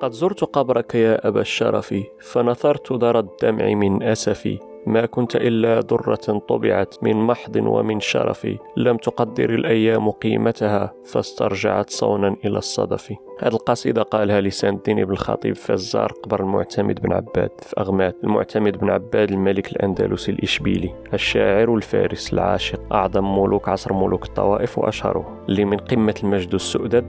قد زرت قبرك يا أبا الشرف فنثرت ذرى الدمع من أسفي. ما كنت إلا درة طبعت من محض ومن شرف. لم تقدر الأيام قيمتها فاسترجعت صونا إلى الصدف. هذه القصيدة قالها لسان الدين بن الخطيب فزار قبر المعتمد بن عباد في أغمات المعتمد بن عباد الملك الأندلسي الإشبيلي. الشاعر الفارس العاشق أعظم ملوك عصر ملوك الطوائف وأشهره. اللي من قمة المجد والسؤدد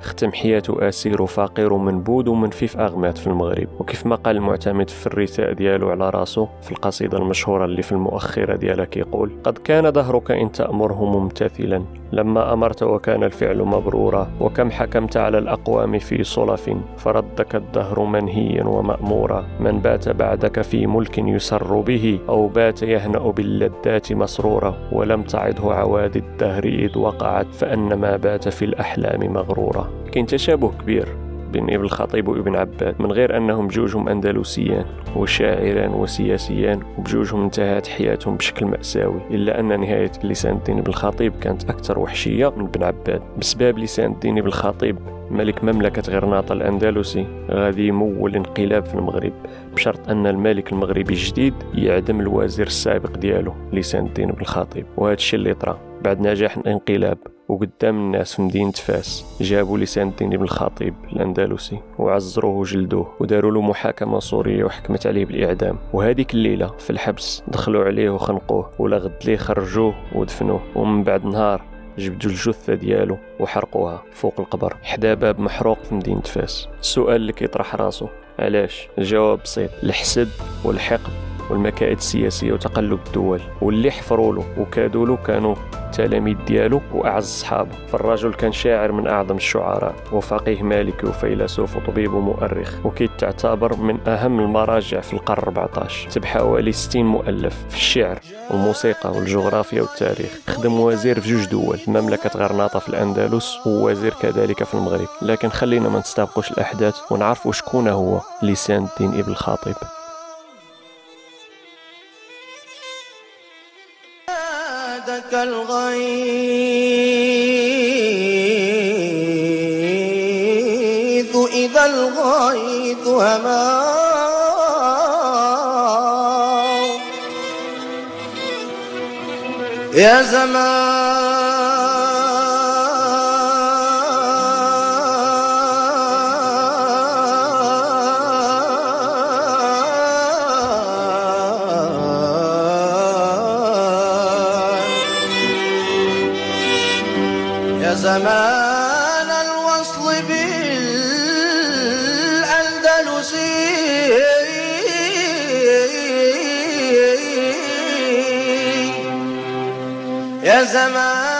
ختم حياته أسير وفقير ومنبوذ ومنفي في أغمات في المغرب. وكيف ما قال المعتمد في الرثاء ديالو على راسه في القصيدة المشهورة اللي في المؤخرة ديالها كيقول قد كان دهرك إن تأمره ممتثلا. لما أمرت وكان الفعل مبرورا وكم حكمت على الأقوام في صلف فردك الدهر منهيا ومأمورا. من بات بعدك في ملك يسر به أو بات يهنأ باللذات مسرورا. ولم تعده عواد الدهر إذ وقعت فأنما بات في الأحلام مغرورا. كاين تشابه كبير. بين ابن الخطيب وابن عباد من غير أنهم بجوجهم أندلسيان وشاعران وسياسيان وبجوجهم انتهت حياتهم بشكل مأساوي إلا أن نهاية لسان الدين بن الخطيب كانت أكثر وحشية من ابن عباد بسبب لسان الدين بن الخطيب ملك مملكة غرناطة الأندلسي غادي يمول انقلاب في المغرب بشرط أن الملك المغربي الجديد يعدم الوزير السابق ديالو لسان الدين بن الخطيب وهذا الشيء اللي طرا. بعد نجاح الانقلاب وقدام الناس في مدينة فاس جابوا لسان الدين بن الخطيب الأندلسي وعزروه وجلدوه وداروا له محاكمة صورية وحكمت عليه بالإعدام. وهذيك الليلة في الحبس دخلوا عليه وخنقوه ولا غد ليه خرجوه ودفنوه. ومن بعد نهار جبدوا الجثة ديالو وحرقوها فوق القبر. حدا باب محروق في مدينة فاس. السؤال اللي كيطرح راسو علاش؟ الجواب بسيط الحسد والحقد والمكائد السياسية وتقلب الدول واللي حفروا له وكادوا له كانوا التلاميذ ديالو وأعز صحابه فالرجل كان شاعر من أعظم الشعراء وفقيه مالكي وفيلسوف وطبيب ومؤرخ وكيتعتبر من أهم المراجع في القرن 14 كتب حوالي 60 مؤلف في الشعر والموسيقى والجغرافيا والتاريخ. خدم وزير في جوج دول مملكة غرناطة في الأندلس ووزير كذلك في المغرب. لكن خلينا ما نستبقوش الأحداث ونعرفوا شكون هو لسان الدين ابن الخاطب بعدك الغيث إذا الغيث هما يا زمان زمان الوصل بالأندلس. يا زمان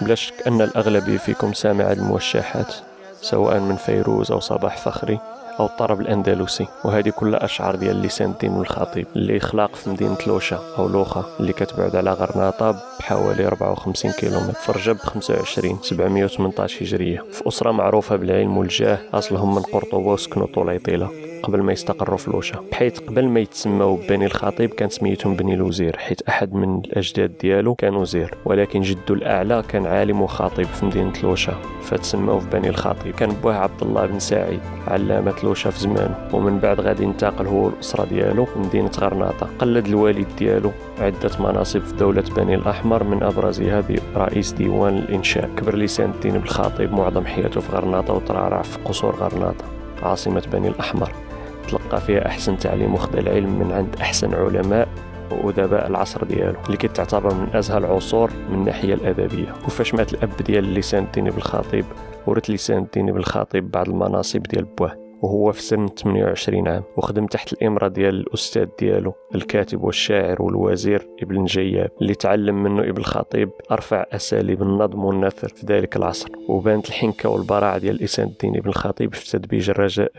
بلا شك أن الأغلبية فيكم سامع الموشحات سواء من فيروز أو صباح فخري. أو الطرب الأندلسي وهذه كلها أشعار ديال لسان الدين والخطيب اللي خلاق في مدينة لوشا أو لوخا اللي كتبعد على غرناطة بحوالي 54 كيلومتر في رجب 25 718 هجرية. في أسرة معروفة بالعلم والجاه أصلهم من قرطبة وسكنوا طليطلة قبل ما يستقروا في لوشا بحيث قبل ما يتسموا بني الخطيب كان سميتهم بني الوزير حيث أحد من الأجداد ديالو كان وزير ولكن جدو الأعلى كان عالم وخاطب في مدينة لوشا فتسموه في بني الخطيب. كان بواه عبد الله بن سعيد علامة لوشا في زمانه ومن بعد غادي ينتقل هو والأسرة ديالو لمدينة غرناطة. قلد الوالد ديالو عدة مناصب في دولة بني الأحمر من أبرزها برئيس ديوان الإنشاء. كبر لسان الدين بالخاطب معظم حياته في غرناطة وترعرع في قصور غرناطة عاصمة بني الأحمر. تلقى فيها أحسن تعليم وخذ العلم من عند أحسن علماء وأدباء العصر ديالو اللي كتعتبر من أزهى العصور من الناحية الأدبية. وفاش مات الأب ديال لسان الدين بالخطيب ورث لسان الدين بالخطيب بعض المناصب ديال بواه وهو في سن 28 عام وخدم تحت الإمرة ديال الأستاذ ديالو الكاتب والشاعر والوزير ابن جياب اللي تعلم منه ابن الخطيب أرفع أساليب النظم والنثر في ذلك العصر وبانت الحنكة والبراعة ديال لسان الدين ابن الخطيب في تدبيج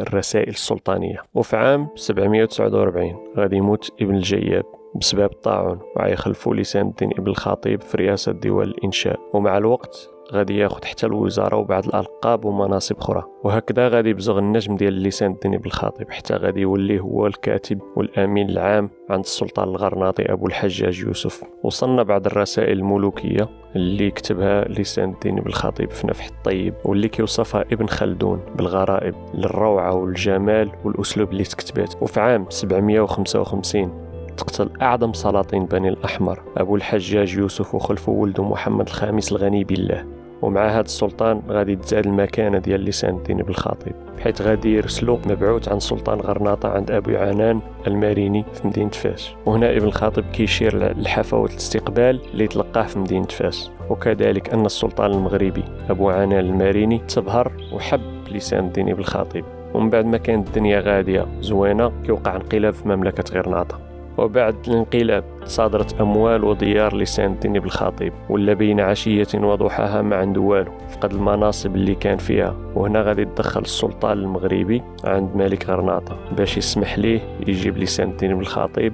الرسائل السلطانية. وفي عام 749 غادي يموت ابن الجياب. بسبب الطاعون وغيخلفوا لسان الدين ابن الخطيب في رئاسة ديوان الإنشاء. ومع الوقت غادي ياخد حتى الوزارة وبعض الألقاب ومناصب أخرى. وهكذا غادي يبزغ النجم ديال لسان الدين بالخاطب حتى غادي يولي هو الكاتب والأمين العام عند السلطان الغرناطي أبو الحجاج يوسف. وصلنا بعض الرسائل الملوكية اللي كتبها لسان الدين بالخطيب في نفح الطيب واللي كيوصفها ابن خلدون بالغرائب للروعة والجمال والأسلوب اللي تكتبات وفي عام 755 تقتل أعظم سلاطين بني الأحمر. أبو الحجاج يوسف وخلفه ولده محمد الخامس الغني بالله. ومع هذا السلطان غادي تزاد المكانة ديال لسان الدين بالخاطب حيث غادي يرسلو مبعوث عن سلطان غرناطة عند أبو عنان المريني في مدينة فاس. وهنا ابن الخطيب كيشير لحفاوة الاستقبال اللي تلقاه في مدينة فاس. وكذلك أن السلطان المغربي أبو عنان المريني تبهر وحب لسان الدين بالخطيب ومن بعد ما كانت الدنيا غادية زوينة كيوقع انقلاب في مملكة غرناطة. وبعد الانقلاب صادرت أموال وديار لسان الدين بالخطيب ولا بين عشية وضحاها ما عنده والو فقد المناصب اللي كان فيها. وهنا غادي يتدخل السلطان المغربي عند ملك غرناطة باش يسمح ليه يجيب لسان الدين بالخطيب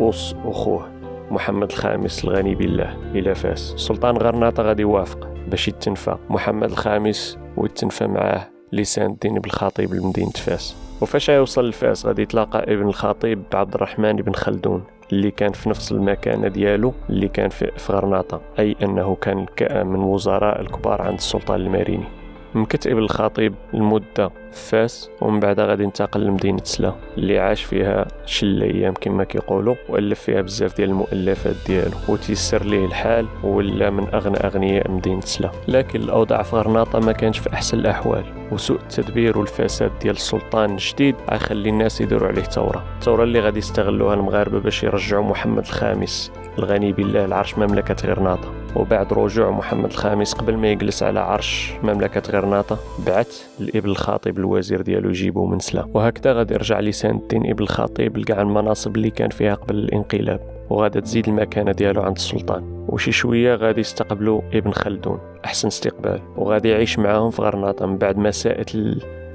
وص أخوه محمد الخامس الغني بالله إلى فاس. سلطان غرناطة غادي يوافق باش يتنفى محمد الخامس ويتنفى معاه لسان الدين بالخطيب لمدينة فاس. وفاش يوصل لفاس غادي يتلاقى ابن الخطيب بعبد الرحمن بن خلدون اللي كان في نفس المكانه ديالو اللي كان في غرناطة أي أنه كان من وزراء الكبار عند السلطان المريني. مكث ابن الخطيب المدة فاس ومن بعد غادي ينتقل لمدينة سلا اللي عاش فيها شل أيام كما كيقولوا وألف فيها بزاف ديال المؤلفات ديالو وتيسر ليه الحال ولا من أغنى أغنياء مدينة سلا. لكن الأوضاع في غرناطة ما كانش في أحسن الأحوال وسوء التدبير والفساد ديال السلطان الجديد غيخلي الناس يديروا عليه ثورة الثورة اللي غادي يستغلوها المغاربة باش يرجعوا محمد الخامس الغني بالله العرش مملكة غرناطة. وبعد رجوع محمد الخامس قبل ما يجلس على عرش مملكة غرناطة بعث لابن الخطيب الوزير ديالو يجيبو من سلا. وهكذا غادي يرجع لسان الدين ابن الخطيب لكاع المناصب اللي كان فيها قبل الانقلاب. وغادا تزيد المكانة ديالو عند السلطان. وشي شوية غادي يستقبلوا ابن خلدون أحسن استقبال. وغادي يعيش معاهم في غرناطة من بعد ما ساءت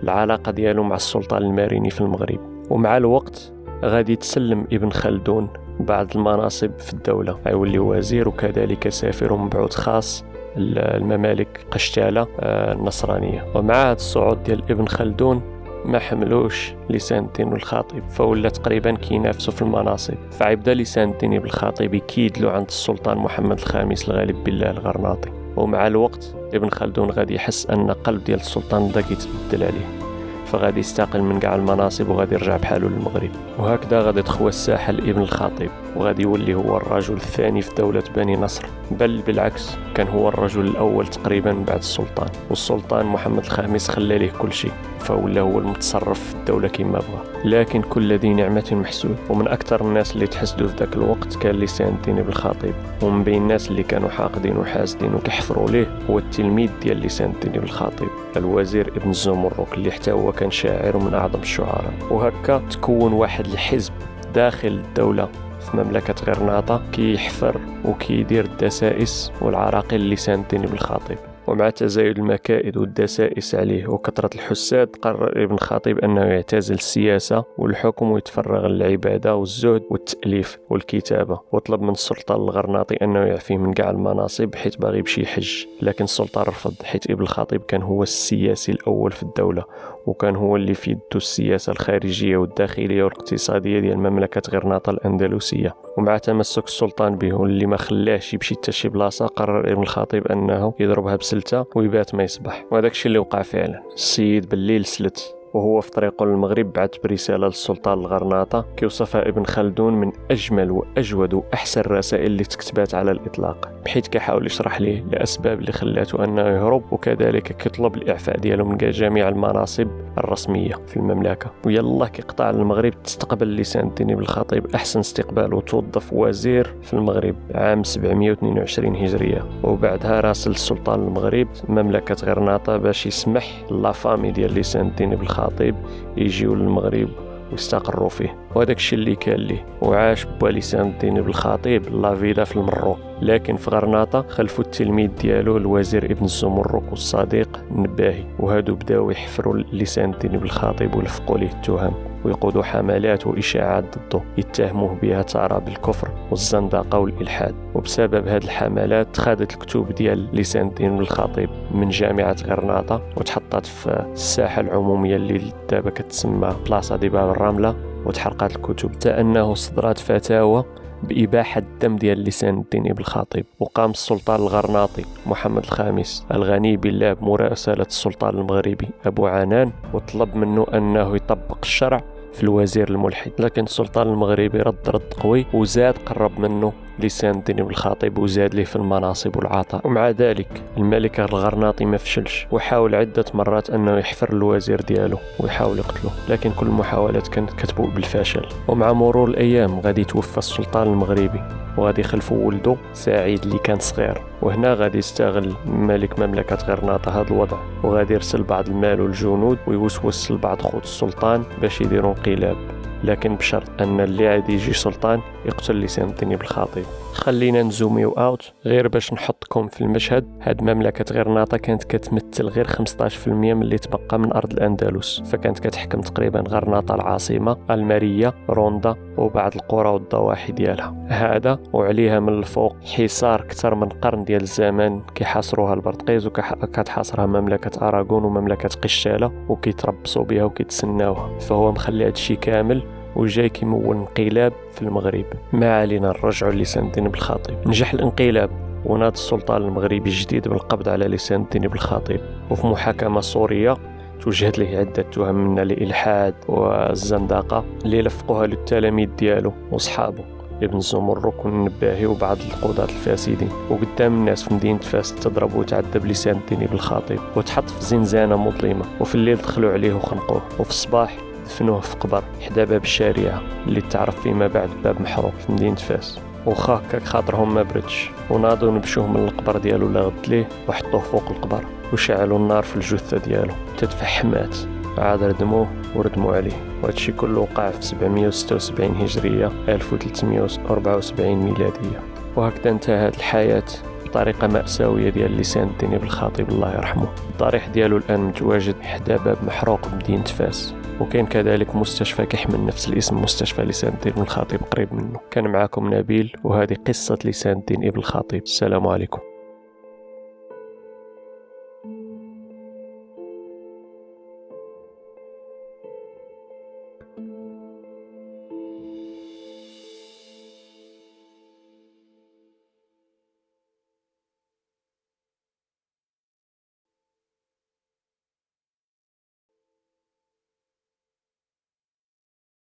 العلاقة ديالو مع السلطان الماريني في المغرب. ومع الوقت غادي تسلم ابن خلدون بعض المناصب في الدولة. غيولي وزير وكذلك سافر ومبعوث خاص. الممالك قشتالة آه، النصرانية. ومع هذا الصعود ديال ابن خلدون ما حملوش لسان الدين الخاطب فولا تقريبا كينافسوا في المناصب. فعيبدا لسان الدين بالخاطب يكيدلو عند السلطان محمد الخامس الغالب بالله الغرناطي. ومع الوقت ابن خلدون غادي يحس أن قلب ديال السلطان بدا كيتبدل عليه. فغادي يستقل من كاع المناصب وغادي يرجع بحاله للمغرب. وهكذا غادي تخوى الساحة لابن الخطيب. وغادي يولي هو الرجل الثاني في دولة بني نصر. بل بالعكس كان هو الرجل الأول تقريبا بعد السلطان. والسلطان محمد الخامس خلى ليه كل شيء فولا هو المتصرف في الدولة كما بغى. لكن كل ذي نعمة محسود ومن أكثر الناس اللي تحسدوا في ذاك الوقت كان لسان الدين بالخطيب ومن بين الناس اللي كانوا حاقدين وحاسدين وكيحفروا ليه هو التلميذ ديال لسان الدين بالخطيب الوزير ابن الزمرك اللي حتى هو كان شاعر ومن أعظم الشعراء. وهكا تكون واحد الحزب داخل الدولة في مملكة غرناطة كيحفر وكيدير الدسائس والعراقيل لسان الدين بالخطيب ومع تزايد المكائد والدسائس عليه وكثرة الحساد قرر ابن خطيب أنه يعتزل السياسة والحكم ويتفرغ للعبادة والزهد والتأليف والكتابة. وطلب من السلطان الغرناطي أنه يعفيه من كاع المناصب حيث باغي يمشي يحج. لكن السلطان رفض حيث ابن الخطيب كان هو السياسي الأول في الدولة وكان هو اللي في السياسة الخارجية والداخلية والاقتصادية ديال مملكة غرناطة الأندلسية. ومع تمسك السلطان به واللي ما خلاهش يمشي حتى شي بلاصة قرر ابن الخطيب أنه يضربها بسلته ويبات ما يصبح. وهذاك الشيء اللي وقع فعلا. السيد بالليل سلت. وهو في طريقه للمغرب بعث برسالة للسلطان الغرناطة كيوصفها ابن خلدون من أجمل وأجود وأحسن الرسائل اللي تكتبات على الإطلاق. بحيث كيحاول يشرح ليه الأسباب اللي خلاته أنه يهرب وكذلك كيطلب الإعفاء ديالو من جميع المناصب الرسمية في المملكة. ويلا كيقطع المغرب تستقبل لسان الدين بالخطيب أحسن استقبال وتوظف وزير في المغرب عام 722 هجرية. وبعدها راسل السلطان المغرب مملكة غرناطة باش يسمح لافامي ديال لسان الدين بالخطيب الخطيب يجيو للمغرب ويستقروا فيه. وهذاك الشيء اللي كان ليه وعاش بلسان الدين بالخطيب لافيلا في المروك. لكن في غرناطة خلفوا التلميذ ديالو الوزير ابن الزمرك والصديق النباهي. وهادو بداو يحفروا لسان الدين بالخطيب ولفقوا ليه التهم. ويقودوا حملات وإشاعات ضده يتهموه بها تارة بالكفر والزندقة والإلحاد وبسبب هذه الحملات تخادت الكتب ديال لسان الدين الخطيب من جامعة غرناطة وتحطات في الساحة العمومية اللي دابا كتسمى بلاصة دي باب الرملة وتحرقات الكتب. حتى أنه صدرات فتاوى بإباحة الدم ديال لسان الدين ابن الخطيب وقام السلطان الغرناطي محمد الخامس الغني بالله بمراسلة السلطان المغربي أبو عنان وطلب منه أنه يطبق الشرع في الوزير الملحد. لكن السلطان المغربي رد رد قوي وزاد قرب منه لسان الدين بن الخطيب وزاد ليه في المناصب والعطاء. ومع ذلك الملك الغرناطي ما فشلش وحاول عدة مرات أنه يحفر الوزير ديالو ويحاول يقتله لكن كل المحاولات كانت كتبوء بالفشل. ومع مرور الأيام غادي توفى السلطان المغربي وغادي يخلفو ولده سعيد اللي كان صغير. وهنا غادي يستغل ملك مملكة غرناطة هذا الوضع وغادي يرسل بعض المال والجنود ويوسوس لبعض خوت السلطان باش يديروا انقلاب. لكن بشرط أن اللي غادي يجي سلطان يقتل لسان الدين بالخطيب خلينا نزوميو out غير باش نحطكم في المشهد هاد مملكة غرناطة كانت كتمثل غير 15% من اللي تبقى من أرض الأندلس. فكانت كتحكم تقريبا غرناطة العاصمة ألمارية روندا وبعض القرى والضواحي ديالها. هذا وعليها من الفوق حصار أكثر من قرن ديال الزمان كيحاصروها البرتقيز وكتحاصرها مملكة أراغون ومملكة قشتالة وكيتربصوا بها وكيتسناوها. فهو مخلي هادشي كامل وجاي كيمول انقلاب في المغرب. ما علينا نرجعوا لسان الدين بالخطيب نجح الانقلاب وناد السلطان المغربي الجديد بالقبض على لسان الدين بالخطيب وفي محاكمة سورية توجهت ليه عدة تهم من الإلحاد والزندقة اللي لفقوها للتلاميذ ديالو وصحابه ابن الزمرك والنباهي وبعض القضاة الفاسدين. وقدام الناس في مدينة فاس تضرب وتعذب لسان الدين بالخطيب وتحط في زنزانة مظلمة. وفي الليل دخلوا عليه وخنقوه. وفي الصباح دفنوه في قبر. حدا باب الشريعة اللي تعرف فيما بعد باب محروق في مدينة فاس. وخا هكاك خاطرهم ما بردش. وناضوا نبشوه من القبر ديالو لغد ليه وحطوه فوق القبر. وشعلوا النار في الجثة ديالو. تتفحمات عاد ردموه وردموا عليه. وهادشي كله وقع في 776 هجرية 1374 ميلادية. وهكذا انتهت الحياة بطريقة مأساوية ديال لسان الدين بالخطيب الله يرحمه. الضريح ديالو الآن متواجد حدا باب محروق بمدينة فاس. وكاين كذلك مستشفى كيحمل نفس الاسم مستشفى لسان الدين ابن الخطيب قريب منه. كان معاكم نبيل وهذه قصة لسان الدين ابن الخطيب السلام عليكم.